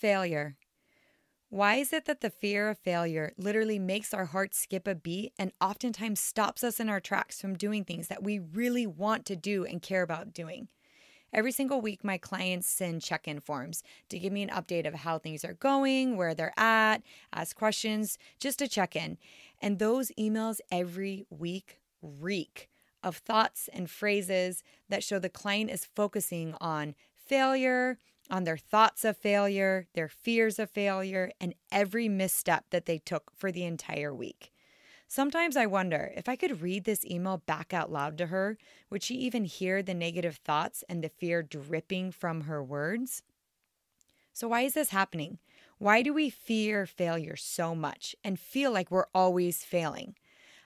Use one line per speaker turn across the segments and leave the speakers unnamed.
Failure. Why is it that the fear of failure literally makes our hearts skip a beat and oftentimes stops us in our tracks from doing things that we really want to do and care about doing? Every single week, my clients send check in forms to give me an update of how things are going, where they're at, ask questions, just to check in. And those emails every week reek of thoughts and phrases that show the client is focusing on failure, on their thoughts of failure, their fears of failure, and every misstep that they took for the entire week. Sometimes I wonder if I could read this email back out loud to her, would she even hear the negative thoughts and the fear dripping from her words? So, why is this happening? Why do we fear failure so much and feel like we're always failing?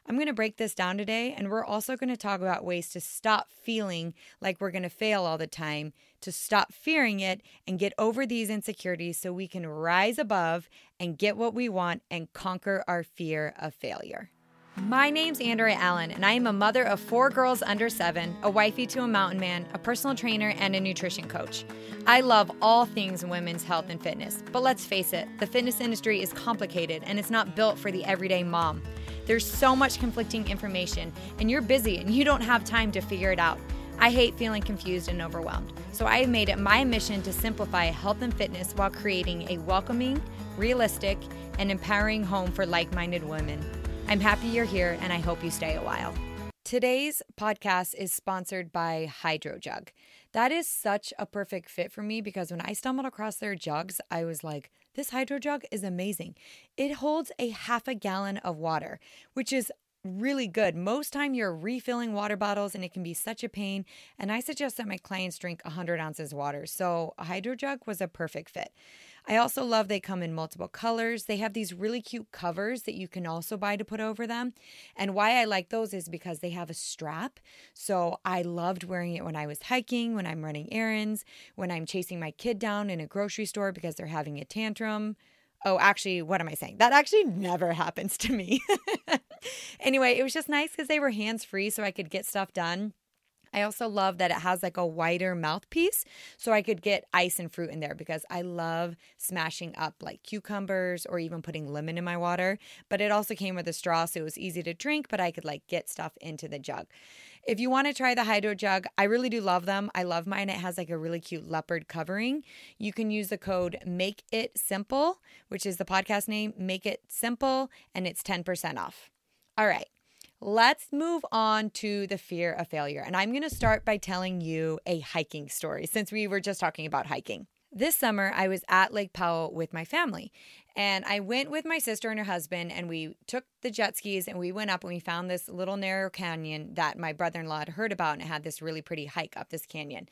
I'm going to break this down today, and we're also going to talk about ways to stop feeling like we're going to fail all the time, to stop fearing it, and get over these insecurities so we can rise above and get what we want and conquer our fear of failure. My name's Andrea Allen, and I am a mother of four girls under seven, a wifey to a mountain man, a personal trainer, and a nutrition coach. I love all things women's health and fitness, but let's face it, the fitness industry is complicated and it's not built for the everyday mom. There's so much conflicting information, and you're busy and you don't have time to figure it out. I hate feeling confused and overwhelmed, so I have made it my mission to simplify health and fitness while creating a welcoming, realistic, and empowering home for like minded women. I'm happy you're here and I hope you stay a while. Today's podcast is sponsored by HydroJug. That is such a perfect fit for me because when I stumbled across their jugs, I was like, this hydro jug is amazing. It holds a half a gallon of water, which is really good. Most time you're refilling water bottles and it can be such a pain. And I suggest that my clients drink 100 ounces water. So a hydro jug was a perfect fit. I also love they come in multiple colors. They have these really cute covers that you can also buy to put over them. And why I like those is because they have a strap. So I loved wearing it when I was hiking, when I'm running errands, when I'm chasing my kid down in a grocery store because they're having a tantrum. Oh, actually, what am I saying? That actually never happens to me. anyway, it was just nice because they were hands free so I could get stuff done. I also love that it has like a wider mouthpiece so I could get ice and fruit in there because I love smashing up like cucumbers or even putting lemon in my water. But it also came with a straw so it was easy to drink, but I could like get stuff into the jug. If you want to try the Hydro Jug, I really do love them. I love mine. It has like a really cute leopard covering. You can use the code Make It Simple, which is the podcast name, Make It Simple, and it's 10% off. All right. Let's move on to the fear of failure. And I'm going to start by telling you a hiking story since we were just talking about hiking. This summer, I was at Lake Powell with my family, and I went with my sister and her husband, and we took the jet skis and we went up and we found this little narrow canyon that my brother in law had heard about, and it had this really pretty hike up this canyon.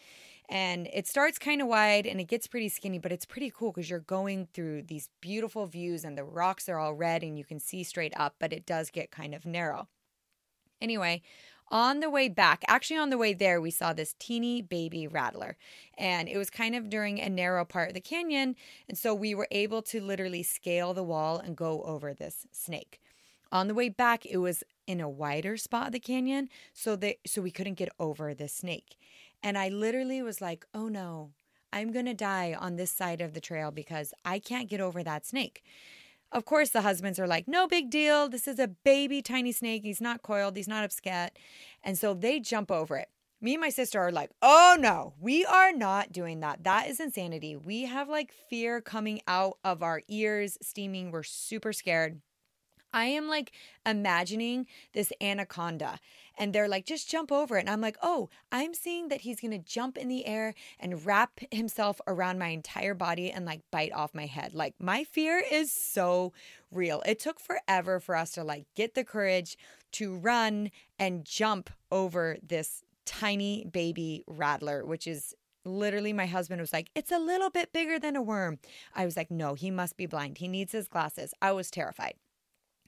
And it starts kind of wide and it gets pretty skinny, but it's pretty cool because you're going through these beautiful views, and the rocks are all red and you can see straight up, but it does get kind of narrow. Anyway, on the way back, actually on the way there, we saw this teeny baby rattler. And it was kind of during a narrow part of the canyon. And so we were able to literally scale the wall and go over this snake. On the way back, it was in a wider spot of the canyon, so that so we couldn't get over the snake. And I literally was like, "Oh no, I'm to die on this side of the trail because I can't get over that snake." Of course, the husbands are like, no big deal. This is a baby tiny snake. He's not coiled, he's not upscat. And so they jump over it. Me and my sister are like, oh no, we are not doing that. That is insanity. We have like fear coming out of our ears, steaming. We're super scared. I am like imagining this anaconda and they're like, just jump over it. And I'm like, oh, I'm seeing that he's to jump in the air and wrap himself around my entire body and like bite off my head. Like, my fear is so real. It took forever for us to like get the courage to run and jump over this tiny baby rattler, which is literally my husband was like, It's a little bit bigger than a worm. I was like, No, he must be blind. He needs his glasses. I was terrified.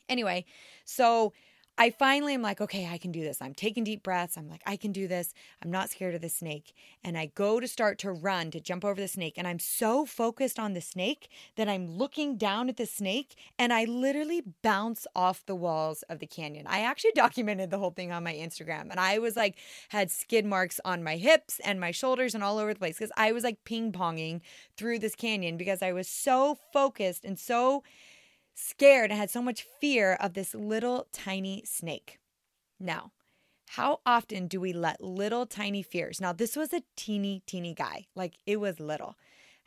Anyway, so I finally am like, okay, I can do this. I'm taking deep breaths. I'm like, I can do this. I'm not scared of the snake. And I go to start to run to jump over the snake. And I'm so focused on the snake that I'm looking down at the snake and I literally bounce off the walls of the canyon. I actually documented the whole thing on my Instagram. And I was like, had skid marks on my hips and my shoulders and all over the place because I was like ping ponging through this canyon because I was so focused and so scared and had so much fear of this little tiny snake. Now, how often do we let little tiny fears? Now, this was a teeny, teeny guy, like it was little.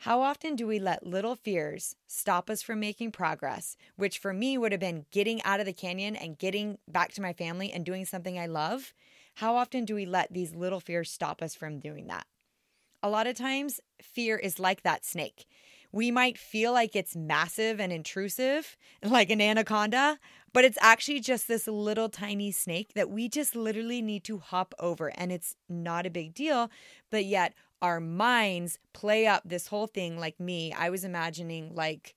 How often do we let little fears stop us from making progress, which for me would have been getting out of the canyon and getting back to my family and doing something I love? How often do we let these little fears stop us from doing that? A lot of times, fear is like that snake we might feel like it's massive and intrusive, like an anaconda, but it's actually just this little tiny snake that we just literally need to hop over. And it's not a big deal, but yet our minds play up this whole thing like me. I was imagining, like,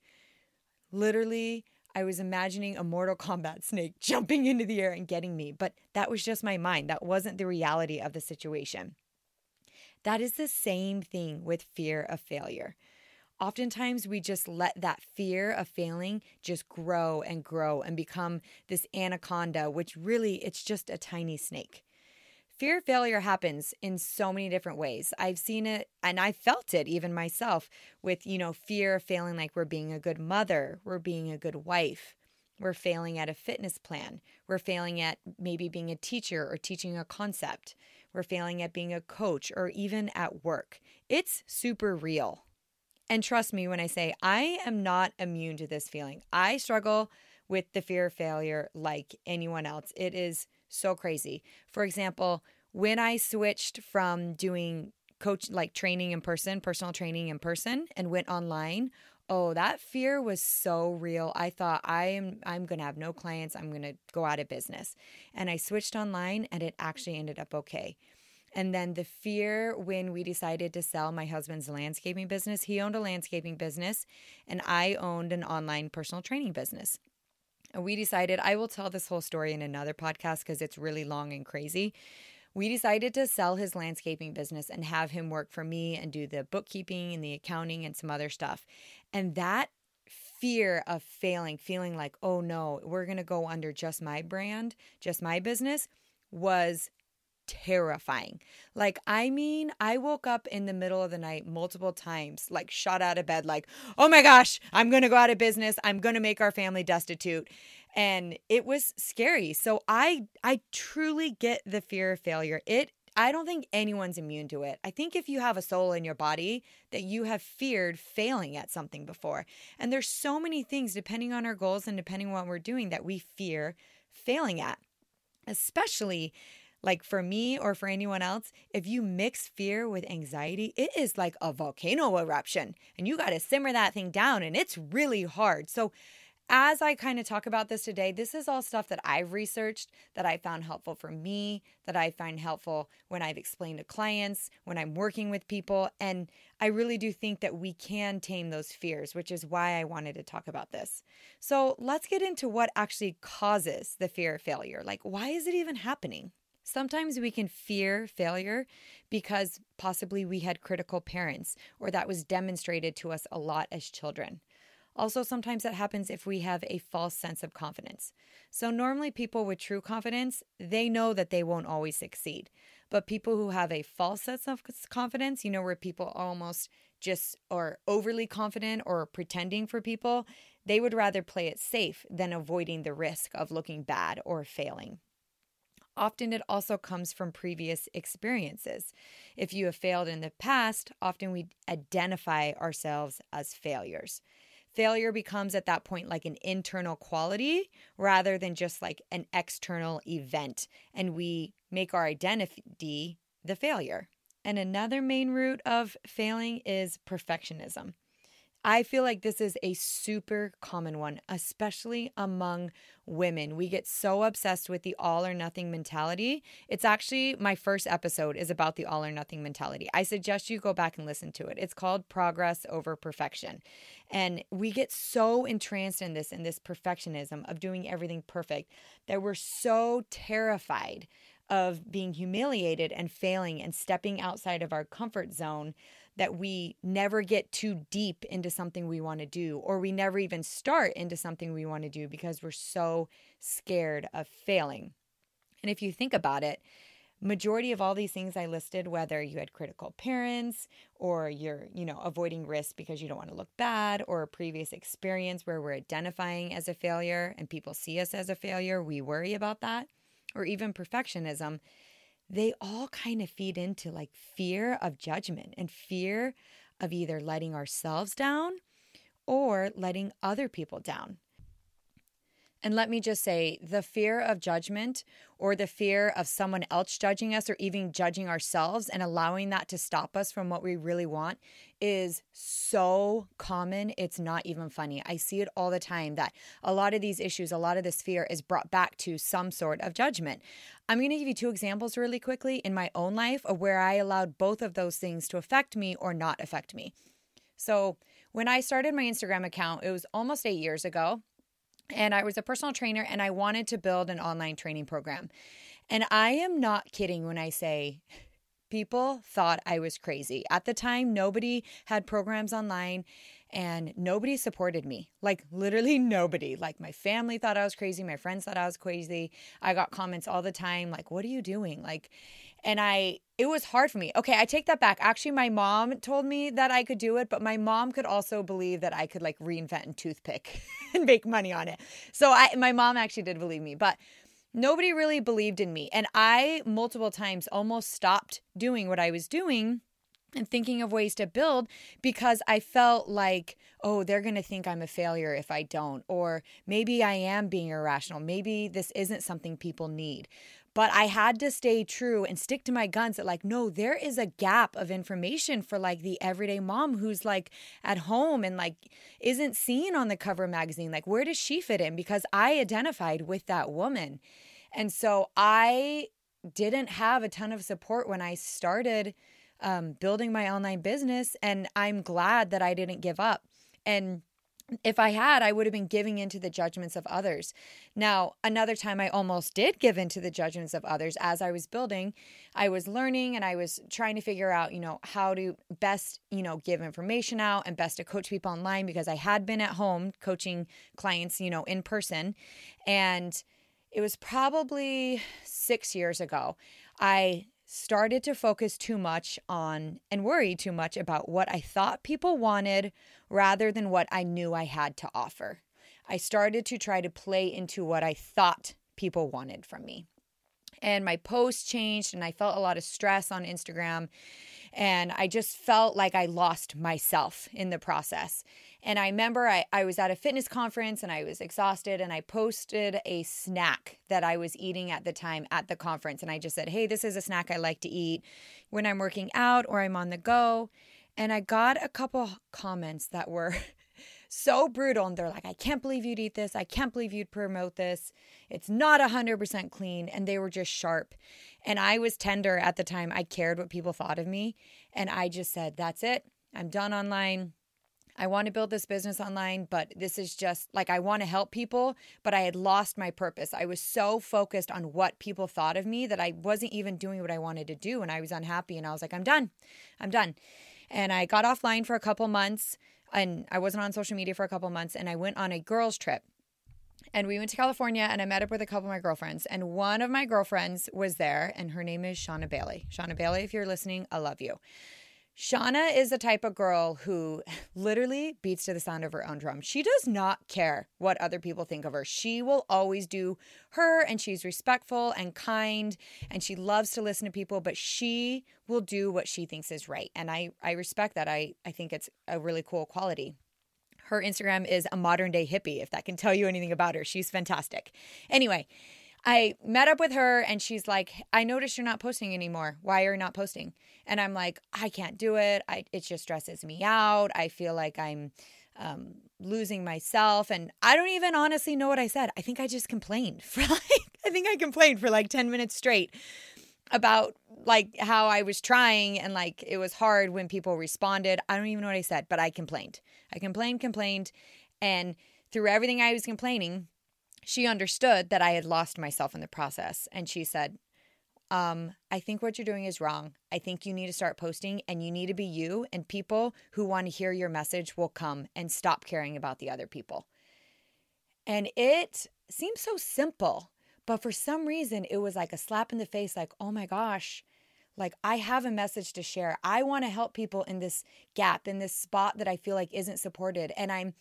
literally. I was imagining a Mortal Kombat snake jumping into the air and getting me, but that was just my mind. That wasn't the reality of the situation. That is the same thing with fear of failure oftentimes we just let that fear of failing just grow and grow and become this anaconda, which really it's just a tiny snake. Fear of failure happens in so many different ways. I've seen it and I felt it even myself with, you know, fear of failing like we're being a good mother, we're being a good wife, we're failing at a fitness plan, we're failing at maybe being a teacher or teaching a concept, we're failing at being a coach or even at work. It's super real. And trust me when I say I am not immune to this feeling. I struggle with the fear of failure like anyone else. It is so crazy. For example, when I switched from doing coach like training in person, personal training in person and went online, oh, that fear was so real. I thought I am I'm going to have no clients. I'm going to go out of business. And I switched online and it actually ended up okay. And then the fear when we decided to sell my husband's landscaping business, he owned a landscaping business and I owned an online personal training business. And we decided, I will tell this whole story in another podcast because it's really long and crazy. We decided to sell his landscaping business and have him work for me and do the bookkeeping and the accounting and some other stuff. And that fear of failing, feeling like, oh no, we're going to go under just my brand, just my business, was terrifying. Like, I mean, I woke up in the middle of the night multiple times, like, shot out of bed, like, oh my gosh, I'm going to go out of business. I'm going to make our family destitute. And it was scary. So I I truly get the fear of failure. It I don't think anyone's immune to it. I think if you have a soul in your body that you have feared failing at something before. And there's so many things depending on our goals and depending on what we're doing that we fear failing at. Especially like for me or for anyone else, if you mix fear with anxiety, it is like a volcano eruption and you got to simmer that thing down and it's really hard. So, as I kind of talk about this today, this is all stuff that I've researched that I found helpful for me, that I find helpful when I've explained to clients, when I'm working with people. And I really do think that we can tame those fears, which is why I wanted to talk about this. So let's get into what actually causes the fear of failure. Like, why is it even happening? Sometimes we can fear failure because possibly we had critical parents or that was demonstrated to us a lot as children. Also, sometimes that happens if we have a false sense of confidence. So, normally, people with true confidence, they know that they won't always succeed. But people who have a false sense of confidence, you know, where people almost just are overly confident or pretending for people, they would rather play it safe than avoiding the risk of looking bad or failing. Often it also comes from previous experiences. If you have failed in the past, often we identify ourselves as failures. Failure becomes at that point like an internal quality rather than just like an external event, and we make our identity the failure. And another main root of failing is perfectionism. I feel like this is a super common one, especially among women. We get so obsessed with the all or nothing mentality. It's actually my first episode is about the all or nothing mentality. I suggest you go back and listen to it. It's called Progress Over Perfection. And we get so entranced in this in this perfectionism of doing everything perfect that we're so terrified of being humiliated and failing and stepping outside of our comfort zone that we never get too deep into something we want to do, or we never even start into something we want to do because we're so scared of failing. And if you think about it, majority of all these things I listed, whether you had critical parents or you're, you know, avoiding risk because you don't want to look bad or a previous experience where we're identifying as a failure and people see us as a failure, we worry about that, or even perfectionism, they all kind of feed into like fear of judgment and fear of either letting ourselves down or letting other people down. And let me just say the fear of judgment or the fear of someone else judging us or even judging ourselves and allowing that to stop us from what we really want is so common. It's not even funny. I see it all the time that a lot of these issues, a lot of this fear is brought back to some sort of judgment. I'm going to give you two examples really quickly in my own life of where I allowed both of those things to affect me or not affect me. So, when I started my Instagram account, it was almost eight years ago and I was a personal trainer and I wanted to build an online training program. And I am not kidding when I say people thought I was crazy. At the time, nobody had programs online and nobody supported me. Like literally nobody. Like my family thought I was crazy, my friends thought I was crazy. I got comments all the time like what are you doing? Like and I it was hard for me. Okay, I take that back. Actually, my mom told me that I could do it, but my mom could also believe that I could like reinvent a toothpick and make money on it. So I my mom actually did believe me, but nobody really believed in me. And I multiple times almost stopped doing what I was doing and thinking of ways to build because I felt like, oh, they're going to think I'm a failure if I don't. Or maybe I am being irrational. Maybe this isn't something people need. But I had to stay true and stick to my guns that, like, no, there is a gap of information for like the everyday mom who's like at home and like isn't seen on the cover magazine. Like, where does she fit in? Because I identified with that woman. And so I didn't have a ton of support when I started um, building my online business. And I'm glad that I didn't give up. And if I had, I would have been giving into the judgments of others. Now, another time I almost did give into the judgments of others as I was building. I was learning and I was trying to figure out, you know, how to best, you know, give information out and best to coach people online because I had been at home coaching clients, you know, in person. And it was probably six years ago. I started to focus too much on and worry too much about what I thought people wanted rather than what I knew I had to offer. I started to try to play into what I thought people wanted from me. And my posts changed, and I felt a lot of stress on Instagram. And I just felt like I lost myself in the process. And I remember I, I was at a fitness conference and I was exhausted and I posted a snack that I was eating at the time at the conference. And I just said, hey, this is a snack I like to eat when I'm working out or I'm on the go. And I got a couple comments that were so brutal. And they're like, I can't believe you'd eat this. I can't believe you'd promote this. It's not 100% clean. And they were just sharp. And I was tender at the time. I cared what people thought of me. And I just said, that's it. I'm done online. I want to build this business online, but this is just like I want to help people, but I had lost my purpose. I was so focused on what people thought of me that I wasn't even doing what I wanted to do. And I was unhappy. And I was like, I'm done. I'm done. And I got offline for a couple months and I wasn't on social media for a couple months. And I went on a girls' trip. And we went to California and I met up with a couple of my girlfriends. And one of my girlfriends was there, and her name is Shauna Bailey. Shauna Bailey, if you're listening, I love you. Shauna is the type of girl who literally beats to the sound of her own drum. She does not care what other people think of her. She will always do her, and she's respectful and kind, and she loves to listen to people, but she will do what she thinks is right. And I, I respect that. I, I think it's a really cool quality. Her Instagram is a modern day hippie, if that can tell you anything about her. She's fantastic. Anyway, I met up with her and she's like, I noticed you're not posting anymore. Why are you not posting? And I'm like, I can't do it. I, it just stresses me out. I feel like I'm um, losing myself. And I don't even honestly know what I said. I think I just complained for like, I think I complained for like 10 minutes straight about like how I was trying and like it was hard when people responded. I don't even know what I said, but I complained. I complained, complained. And through everything I was complaining, she understood that I had lost myself in the process. And she said, um, I think what you're doing is wrong. I think you need to start posting and you need to be you, and people who want to hear your message will come and stop caring about the other people. And it seems so simple, but for some reason, it was like a slap in the face like, oh my gosh, like I have a message to share. I want to help people in this gap, in this spot that I feel like isn't supported. And I'm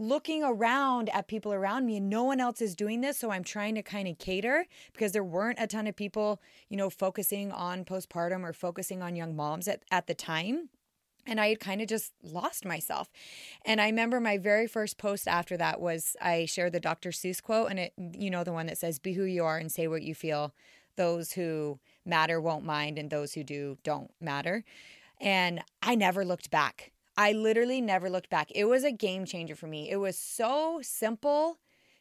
looking around at people around me and no one else is doing this so i'm trying to kind of cater because there weren't a ton of people you know focusing on postpartum or focusing on young moms at, at the time and I had kind of just lost myself. And I remember my very first post after that was I shared the Dr. Seuss quote, and it, you know, the one that says, Be who you are and say what you feel. Those who matter won't mind, and those who do don't matter. And I never looked back. I literally never looked back. It was a game changer for me. It was so simple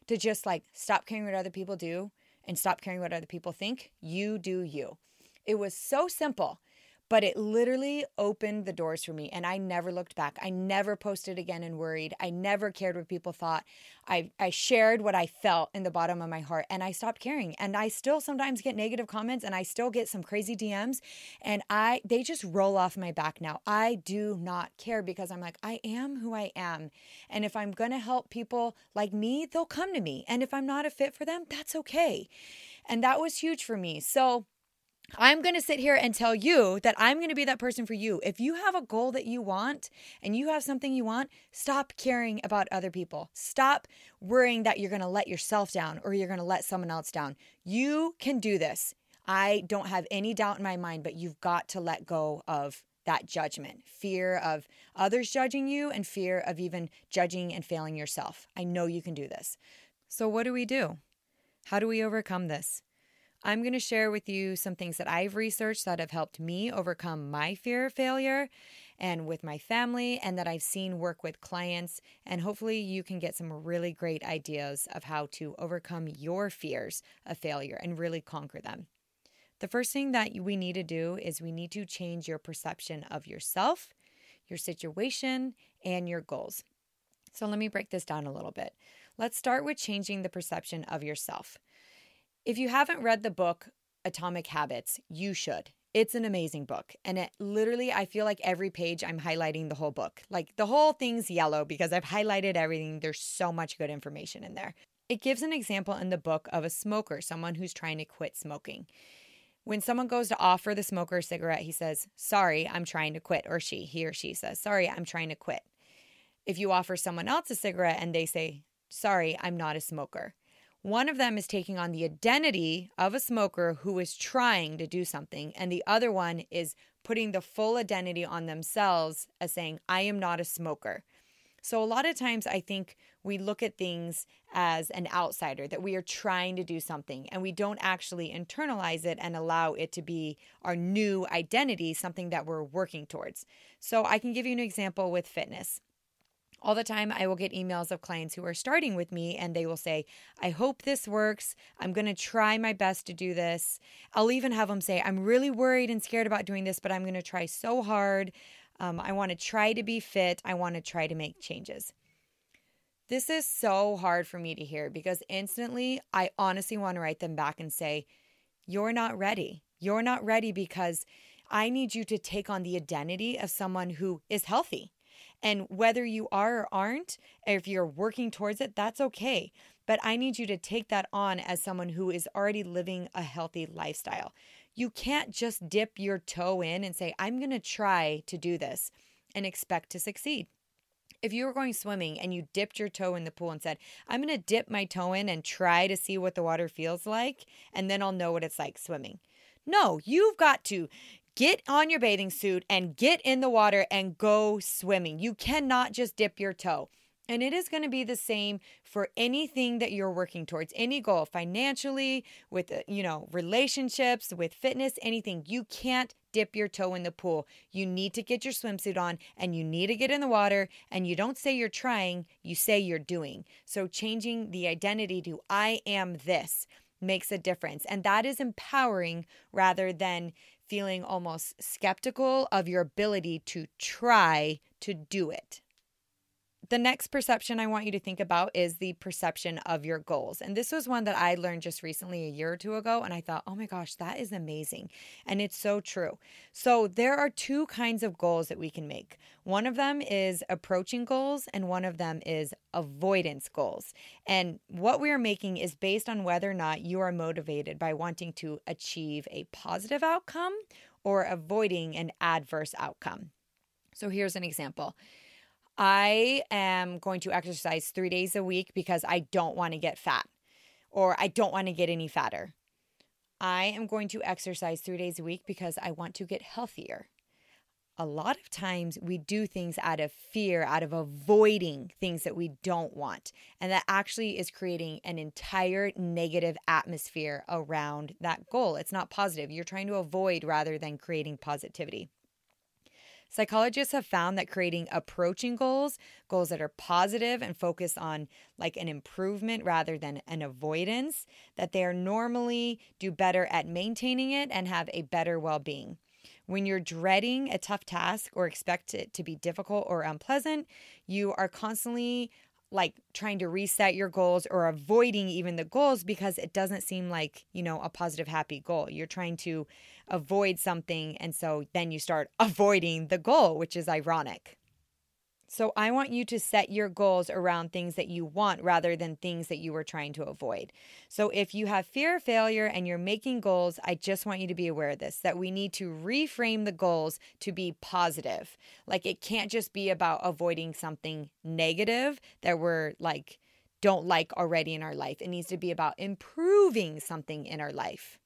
to just like stop caring what other people do and stop caring what other people think. You do you. It was so simple but it literally opened the doors for me and I never looked back. I never posted again and worried. I never cared what people thought. I, I shared what I felt in the bottom of my heart and I stopped caring. And I still sometimes get negative comments and I still get some crazy DMs and I they just roll off my back now. I do not care because I'm like, I am who I am. And if I'm gonna help people like me, they'll come to me. And if I'm not a fit for them, that's okay. And that was huge for me. So I'm going to sit here and tell you that I'm going to be that person for you. If you have a goal that you want and you have something you want, stop caring about other people. Stop worrying that you're going to let yourself down or you're going to let someone else down. You can do this. I don't have any doubt in my mind, but you've got to let go of that judgment fear of others judging you and fear of even judging and failing yourself. I know you can do this. So, what do we do? How do we overcome this? I'm going to share with you some things that I've researched that have helped me overcome my fear of failure and with my family, and that I've seen work with clients. And hopefully, you can get some really great ideas of how to overcome your fears of failure and really conquer them. The first thing that we need to do is we need to change your perception of yourself, your situation, and your goals. So, let me break this down a little bit. Let's start with changing the perception of yourself. If you haven't read the book Atomic Habits, you should. It's an amazing book. And it literally, I feel like every page I'm highlighting the whole book. Like the whole thing's yellow because I've highlighted everything. There's so much good information in there. It gives an example in the book of a smoker, someone who's trying to quit smoking. When someone goes to offer the smoker a cigarette, he says, Sorry, I'm trying to quit. Or she, he or she says, Sorry, I'm trying to quit. If you offer someone else a cigarette and they say, Sorry, I'm not a smoker, one of them is taking on the identity of a smoker who is trying to do something, and the other one is putting the full identity on themselves as saying, I am not a smoker. So, a lot of times, I think we look at things as an outsider, that we are trying to do something, and we don't actually internalize it and allow it to be our new identity, something that we're working towards. So, I can give you an example with fitness all the time I will get emails of clients who are starting with me and they will say, I hope this works. I'm going to try my best to do this. I'll even have them say, I'm really worried and scared about doing this, but I'm going to try so hard. Um, I want to try to be fit. I want to try to make changes. This is so hard for me to hear because instantly I honestly want to write them back and say, You're not ready. You're not ready because I need you to take on the identity of someone who is healthy and whether you are or aren't, if you're working towards it, that's okay. But I need you to take that on as someone who is already living a healthy lifestyle. You can't just dip your toe in and say, I'm going to try to do this and expect to succeed. If you were going swimming and you dipped your toe in the pool and said, I'm going to dip my toe in and try to see what the water feels like, and then I'll know what it's like swimming. No, you've got to Get on your bathing suit and get in the water and go swimming. You cannot just dip your toe. And it is going to be the same for anything that you're working towards, any goal financially, with, uh, you know, relationships, with fitness, anything. You can't dip your toe in the pool. You need to get your swimsuit on and you need to get in the water. And you don't say you're trying, you say you're doing. So changing the identity to I am this makes a difference. And that is empowering rather than feeling almost skeptical of your ability to try to do it. The next perception I want you to think about is the perception of your goals. And this was one that I learned just recently, a year or two ago. And I thought, oh my gosh, that is amazing. And it's so true. So there are two kinds of goals that we can make. One of them is approaching goals, and one of them is avoidance goals. And what we are making is based on whether or not you are motivated by wanting to achieve a positive outcome or avoiding an adverse outcome. So here's an example. I am going to exercise three days a week because I don't want to get fat or I don't want to get any fatter. I am going to exercise three days a week because I want to get healthier. A lot of times we do things out of fear, out of avoiding things that we don't want. And that actually is creating an entire negative atmosphere around that goal. It's not positive. You're trying to avoid rather than creating positivity. Psychologists have found that creating approaching goals, goals that are positive and focus on like an improvement rather than an avoidance, that they are normally do better at maintaining it and have a better well-being. When you're dreading a tough task or expect it to be difficult or unpleasant, you are constantly like trying to reset your goals or avoiding even the goals because it doesn't seem like, you know, a positive, happy goal. You're trying to avoid something. And so then you start avoiding the goal, which is ironic. So I want you to set your goals around things that you want rather than things that you were trying to avoid. So if you have fear of failure and you're making goals, I just want you to be aware of this that we need to reframe the goals to be positive. Like it can't just be about avoiding something negative that we're like don't like already in our life. It needs to be about improving something in our life.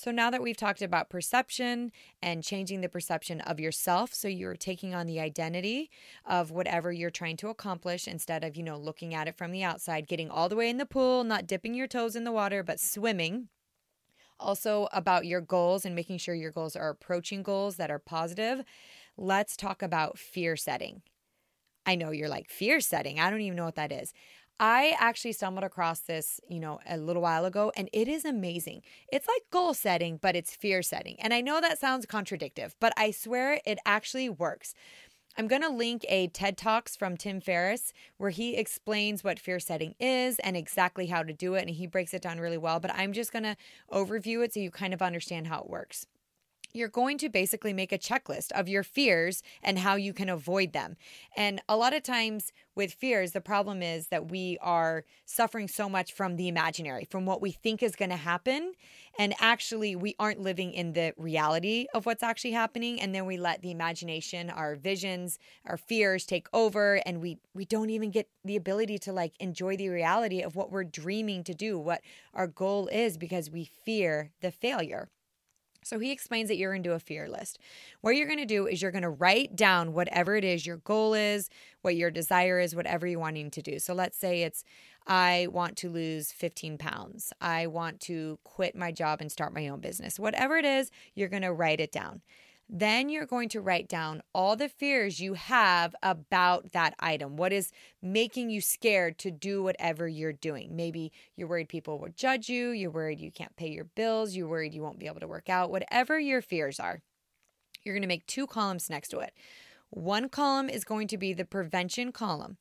So now that we've talked about perception and changing the perception of yourself, so you're taking on the identity of whatever you're trying to accomplish instead of, you know, looking at it from the outside, getting all the way in the pool, not dipping your toes in the water, but swimming. Also, about your goals and making sure your goals are approaching goals that are positive. Let's talk about fear setting. I know you're like, fear setting. I don't even know what that is. I actually stumbled across this, you know, a little while ago, and it is amazing. It's like goal setting, but it's fear setting. And I know that sounds contradictory, but I swear it actually works. I'm going to link a TED Talks from Tim Ferriss where he explains what fear setting is and exactly how to do it. And he breaks it down really well. But I'm just going to overview it so you kind of understand how it works you're going to basically make a checklist of your fears and how you can avoid them. And a lot of times with fears, the problem is that we are suffering so much from the imaginary, from what we think is going to happen. And actually, we aren't living in the reality of what's actually happening. And then we let the imagination, our visions, our fears take over. And we, we don't even get the ability to like enjoy the reality of what we're dreaming to do, what our goal is, because we fear the failure. So he explains that you're going to do a fear list. What you're going to do is you're going to write down whatever it is your goal is, what your desire is, whatever you're wanting to do. So let's say it's, I want to lose 15 pounds. I want to quit my job and start my own business. Whatever it is, you're going to write it down. Then you're going to write down all the fears you have about that item. What is making you scared to do whatever you're doing? Maybe you're worried people will judge you, you're worried you can't pay your bills, you're worried you won't be able to work out, whatever your fears are. You're going to make two columns next to it. One column is going to be the prevention column.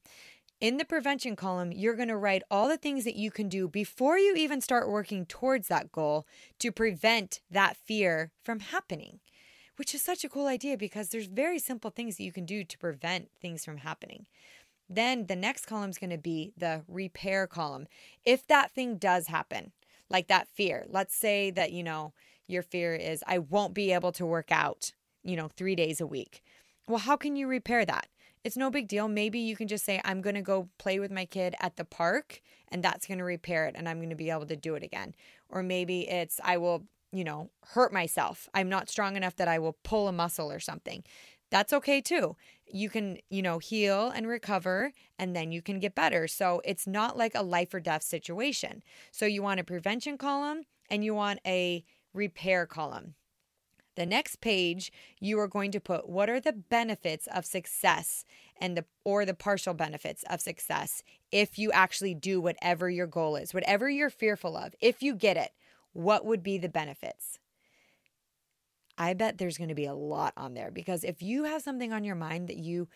In the prevention column, you're going to write all the things that you can do before you even start working towards that goal to prevent that fear from happening which is such a cool idea because there's very simple things that you can do to prevent things from happening. Then the next column is going to be the repair column. If that thing does happen, like that fear, let's say that, you know, your fear is, I won't be able to work out, you know, three days a week. Well, how can you repair that? It's no big deal. Maybe you can just say, I'm going to go play with my kid at the park and that's going to repair it and I'm going to be able to do it again. Or maybe it's, I will you know, hurt myself. I'm not strong enough that I will pull a muscle or something. That's okay too. You can, you know, heal and recover and then you can get better. So it's not like a life or death situation. So you want a prevention column and you want a repair column. The next page, you are going to put what are the benefits of success and the or the partial benefits of success if you actually do whatever your goal is, whatever you're fearful of. If you get it, what would be the benefits? I bet there's going to be a lot on there because if you have something on your mind that you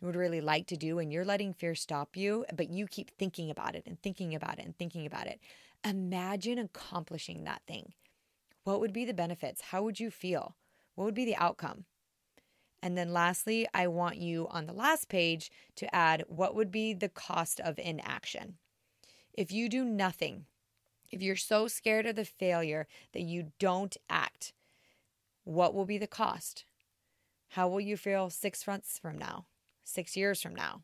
would really like to do and you're letting fear stop you, but you keep thinking about it and thinking about it and thinking about it, imagine accomplishing that thing. What would be the benefits? How would you feel? What would be the outcome? And then lastly, I want you on the last page to add what would be the cost of inaction. If you do nothing, if you're so scared of the failure that you don't act, what will be the cost? How will you feel six months from now, six years from now,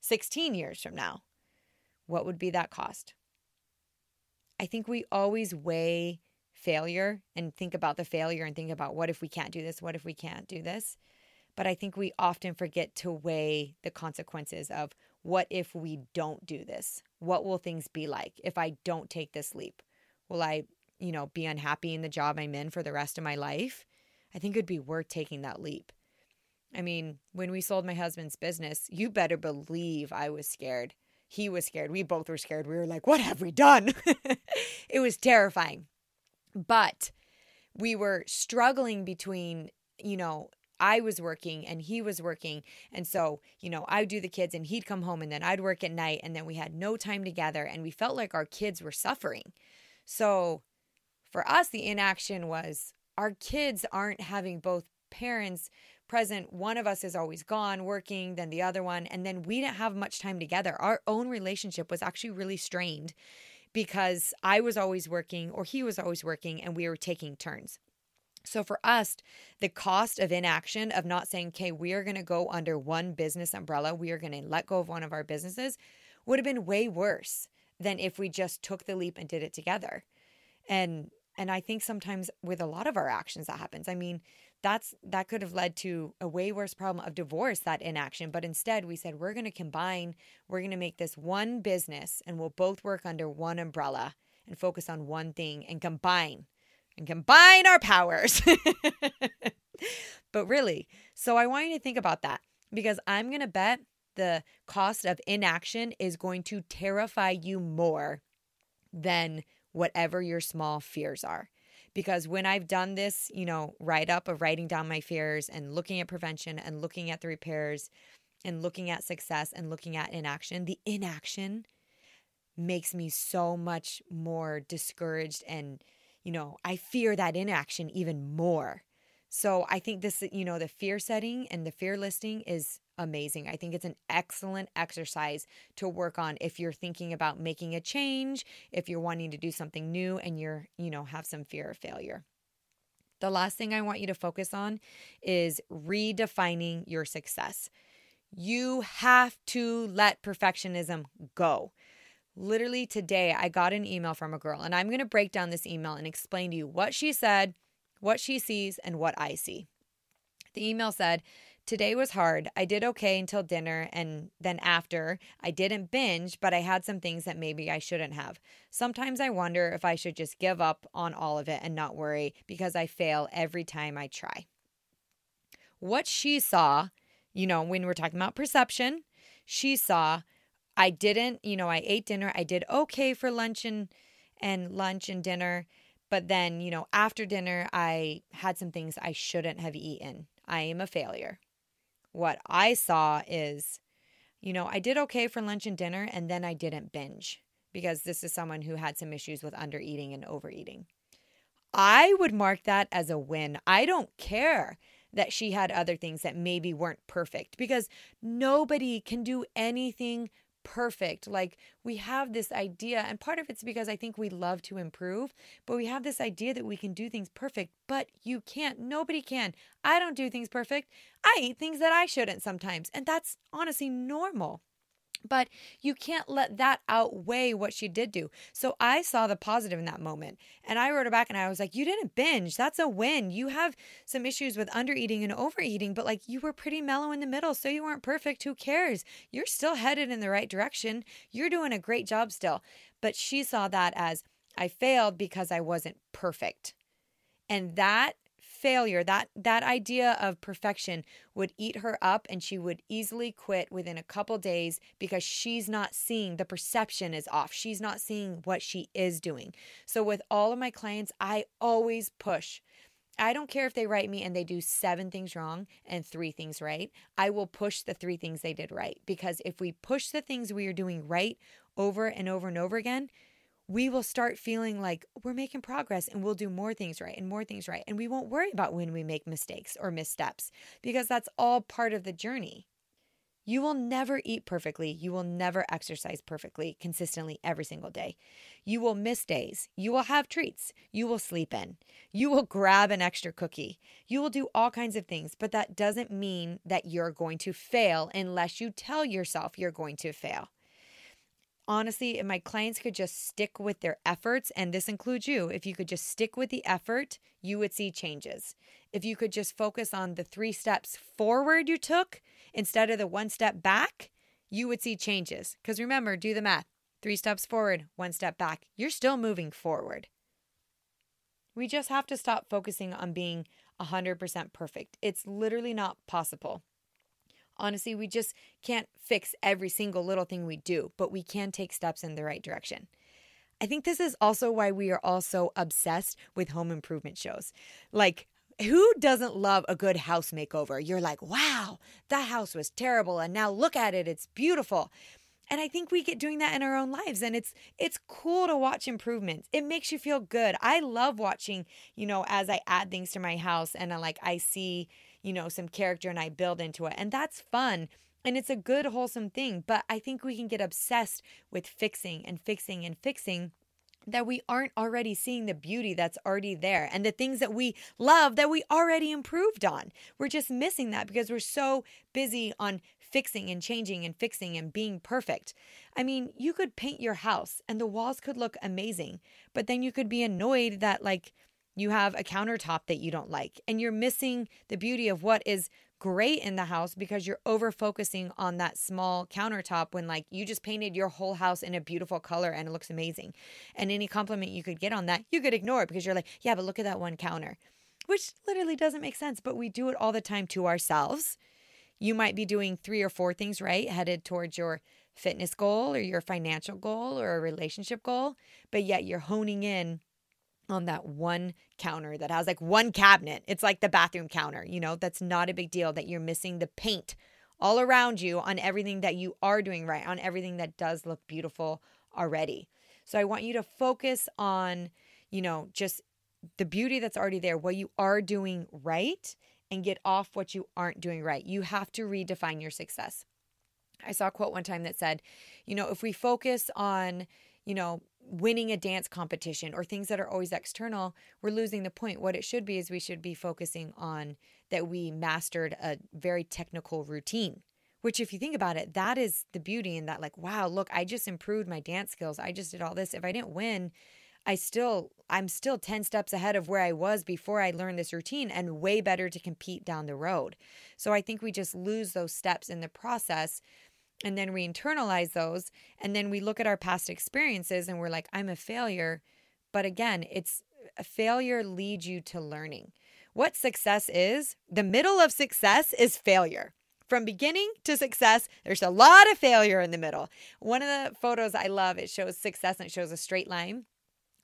16 years from now? What would be that cost? I think we always weigh failure and think about the failure and think about what if we can't do this? What if we can't do this? But I think we often forget to weigh the consequences of what if we don't do this? What will things be like if I don't take this leap? Will I, you know, be unhappy in the job I'm in for the rest of my life? I think it'd be worth taking that leap. I mean, when we sold my husband's business, you better believe I was scared. He was scared. We both were scared. We were like, what have we done? it was terrifying. But we were struggling between, you know, I was working and he was working. And so, you know, I'd do the kids and he'd come home and then I'd work at night and then we had no time together and we felt like our kids were suffering. So for us, the inaction was our kids aren't having both parents present. One of us is always gone working, then the other one. And then we didn't have much time together. Our own relationship was actually really strained because I was always working or he was always working and we were taking turns. So for us, the cost of inaction, of not saying, okay, we are going to go under one business umbrella, we are going to let go of one of our businesses, would have been way worse than if we just took the leap and did it together. And and I think sometimes with a lot of our actions that happens. I mean, that's that could have led to a way worse problem of divorce that inaction but instead we said we're going to combine we're going to make this one business and we'll both work under one umbrella and focus on one thing and combine and combine our powers. But really so i want you to think about that because i'm going to bet the cost of inaction is going to terrify you more than whatever your small fears are. Because when I've done this, you know, write up of writing down my fears and looking at prevention and looking at the repairs and looking at success and looking at inaction, the inaction makes me so much more discouraged and you know, I fear that inaction even more. So I think this, you know, the fear setting and the fear listing is amazing. I think it's an excellent exercise to work on if you're thinking about making a change, if you're wanting to do something new and you're, you know, have some fear of failure. The last thing I want you to focus on is redefining your success. You have to let perfectionism go. Literally today, I got an email from a girl, and I'm going to break down this email and explain to you what she said, what she sees, and what I see. The email said, Today was hard. I did okay until dinner, and then after, I didn't binge, but I had some things that maybe I shouldn't have. Sometimes I wonder if I should just give up on all of it and not worry because I fail every time I try. What she saw, you know, when we're talking about perception, she saw I didn't, you know, I ate dinner. I did okay for lunch and and lunch and dinner, but then, you know, after dinner I had some things I shouldn't have eaten. I am a failure what I saw is, you know, I did okay for lunch and dinner, and then I didn't binge because this is someone who had some issues with under eating and overeating. I would mark that as a win. I don't care that she had other things that maybe weren't perfect because nobody can do anything perfect. Like we have this idea, and part of it's because I think we love to improve, but we have this idea that we can do things perfect, but you can't. Nobody can. I don't do things perfect. I eat things that I shouldn't sometimes, and that's honestly normal. But you can't let that outweigh what she did do. So I saw the positive in that moment. And I wrote her back and I was like, You didn't binge. That's a win. You have some issues with undereating and overeating, but like you were pretty mellow in the middle. So you weren't perfect. Who cares? You're still headed in the right direction. You're doing a great job still. But she saw that as I failed because I wasn't perfect. And that failure that that idea of perfection would eat her up and she would easily quit within a couple days because she's not seeing the perception is off she's not seeing what she is doing so with all of my clients i always push I don't care if they write me and they do seven things wrong and three things right. I will push the three things they did right because if we push the things we are doing right over and over and over again, we will start feeling like we're making progress and we'll do more things right and more things right. And we won't worry about when we make mistakes or missteps because that's all part of the journey. You will never eat perfectly. You will never exercise perfectly, consistently every single day. You will miss days. You will have treats. You will sleep in. You will grab an extra cookie. You will do all kinds of things, but that doesn't mean that you're going to fail unless you tell yourself you're going to fail honestly, if my clients could just stick with their efforts, and this includes you, if you could just stick with the effort, you would see changes. If you could just focus on the three steps forward you took instead of the one step back, you would see changes. Because remember, do the math three steps forward, one step back. You're still moving forward. We just have to stop focusing on being 100% perfect. It's literally not possible. Honestly, we just can't fix every single little thing we do, but we can take steps in the right direction. I think this is also why we are all so obsessed with home improvement shows. Like, who doesn't love a good house makeover? You're like, wow, that house was terrible, and now look at it, it's beautiful. And I think we get doing that in our own lives and it's it's cool to watch improvements. It makes you feel good. I love watching, you know, as I add things to my house and I like I see you know, some character and I build into it. And that's fun. And it's a good, wholesome thing. But I think we can get obsessed with fixing and fixing and fixing that we aren't already seeing the beauty that's already there and the things that we love that we already improved on. We're just missing that because we're so busy on fixing and changing and fixing and being perfect. I mean, you could paint your house and the walls could look amazing, but then you could be annoyed that, like, you have a countertop that you don't like and you're missing the beauty of what is great in the house because you're over focusing on that small countertop when like you just painted your whole house in a beautiful color and it looks amazing. And any compliment you could get on that, you could ignore it because you're like, yeah, but look at that one counter, which literally doesn't make sense, but we do it all the time to ourselves. You might be doing three or four things right, headed towards your fitness goal or your financial goal or a relationship goal, but yet you're honing in on that one counter that has like one cabinet. It's like the bathroom counter, you know, that's not a big deal that you're missing the paint all around you on everything that you are doing right, on everything that does look beautiful already. So I want you to focus on, you know, just the beauty that's already there, what you are doing right, and get off what you aren't doing right. You have to redefine your success. I saw a quote one time that said, you know, if we focus on, you know, winning a dance competition or things that are always external, we're losing the point. What it should be is we should be focusing on that we mastered a very technical routine. Which, if you think about it, that is the beauty in that, like, wow, look, I just improved my dance skills. I just did all this. If I didn't win, I still, I'm still 10 steps ahead of where I was before I learned this routine and way better to compete down the road. So I think we just lose those steps in the process and then we internalize those and then we look at our past experiences and we're like i'm a failure but again it's a failure leads you to learning what success is the middle of success is failure from beginning to success there's a lot of failure in the middle one of the photos i love it shows success and it shows a straight line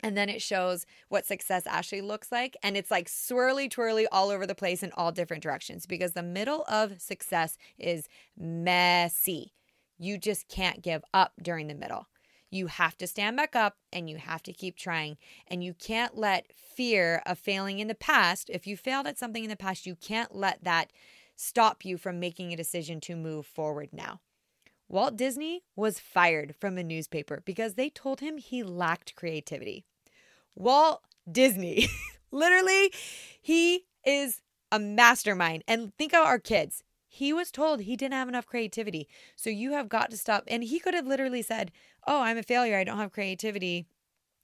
and then it shows what success actually looks like. And it's like swirly twirly all over the place in all different directions because the middle of success is messy. You just can't give up during the middle. You have to stand back up and you have to keep trying. And you can't let fear of failing in the past, if you failed at something in the past, you can't let that stop you from making a decision to move forward now. Walt Disney was fired from a newspaper because they told him he lacked creativity. Walt Disney, literally, he is a mastermind. And think of our kids He was told he didn't have enough creativity. So you have got to stop. And he could have literally said, Oh, I'm a failure. I don't have creativity.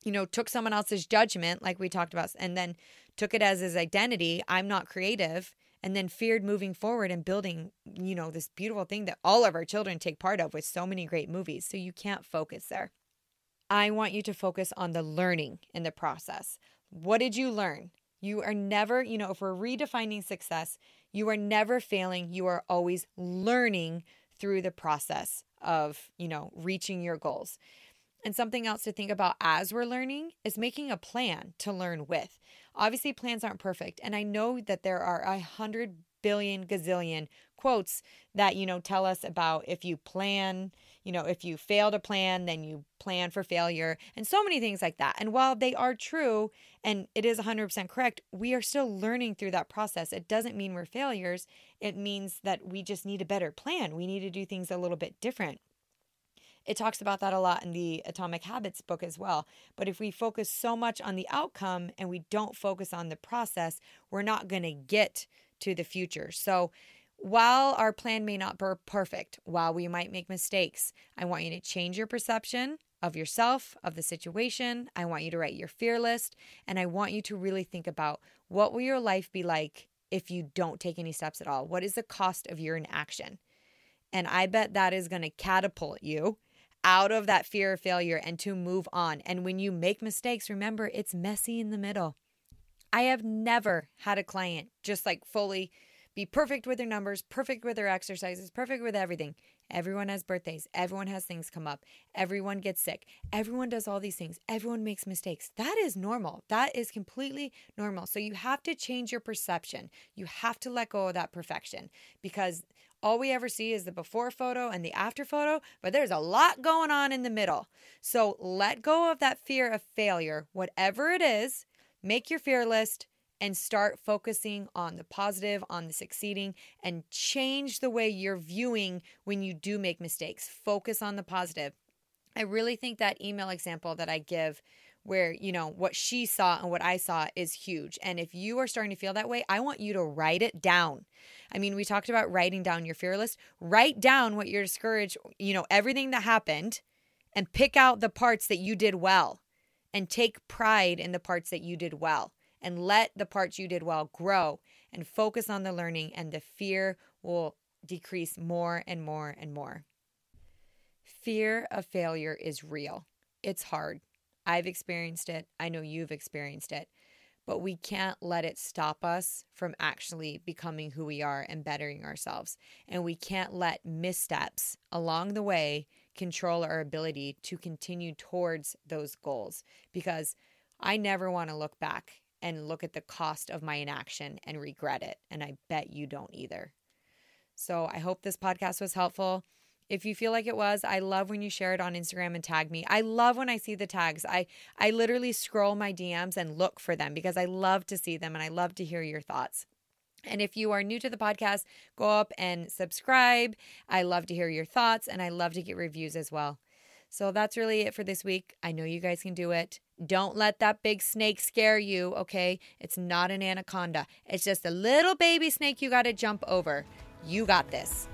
You know, took someone else's judgment, like we talked about, and then took it as his identity. I'm not creative. And then feared moving forward and building, you know, this beautiful thing that all of our children take part of with so many great movies. So you can't focus there. I want you to focus on the learning in the process. What did you learn? You are never, you know, if we're redefining success, you are never failing. You are always learning through the process of, you know, reaching your goals. And something else to think about as we're learning is making a plan to learn with. Obviously, plans aren't perfect. And I know that there are a hundred billion gazillion quotes that, you know, tell us about if you plan, you know, if you fail to plan, then you plan for failure, and so many things like that. And while they are true and it is 100% correct, we are still learning through that process. It doesn't mean we're failures, it means that we just need a better plan. We need to do things a little bit different. It talks about that a lot in the Atomic Habits book as well. But if we focus so much on the outcome and we don't focus on the process, we're not going to get to the future. So, while our plan may not be perfect, while we might make mistakes, I want you to change your perception of yourself, of the situation. I want you to write your fear list, and I want you to really think about what will your life be like if you don't take any steps at all? What is the cost of your inaction? And I bet that is going to catapult you out of that fear of failure and to move on. And when you make mistakes, remember it's messy in the middle. I have never had a client just like fully be perfect with their numbers, perfect with their exercises, perfect with everything. Everyone has birthdays. Everyone has things come up. Everyone gets sick. Everyone does all these things. Everyone makes mistakes. That is normal. That is completely normal. So you have to change your perception. You have to let go of that perfection because all we ever see is the before photo and the after photo, but there's a lot going on in the middle. So let go of that fear of failure, whatever it is. Make your fear list and start focusing on the positive, on the succeeding, and change the way you're viewing when you do make mistakes. Focus on the positive. I really think that email example that I give where you know what she saw and what I saw is huge. And if you are starting to feel that way, I want you to write it down. I mean, we talked about writing down your fear list. Write down what you're discouraged, you know, everything that happened and pick out the parts that you did well and take pride in the parts that you did well and let the parts you did well grow and focus on the learning, and the fear will decrease more and more and more. Fear of failure is real. It's hard. I've experienced it. I know you've experienced it. But we can't let it stop us from actually becoming who we are and bettering ourselves. And we can't let missteps along the way control our ability to continue towards those goals because I never want to look back and look at the cost of my inaction and regret it. And I bet you don't either. So I hope this podcast was helpful. If you feel like it was, I love when you share it on Instagram and tag me. I love when I see the tags. I I literally scroll my DMs and look for them because I love to see them and I love to hear your thoughts. And if you are new to the podcast, go up and subscribe. I love to hear your thoughts and I love to get reviews as well. So that's really it for this week. I know you guys can do it. Don't let that big snake scare you, okay? It's not an anaconda, it's just a little baby snake you got to jump over. You got this.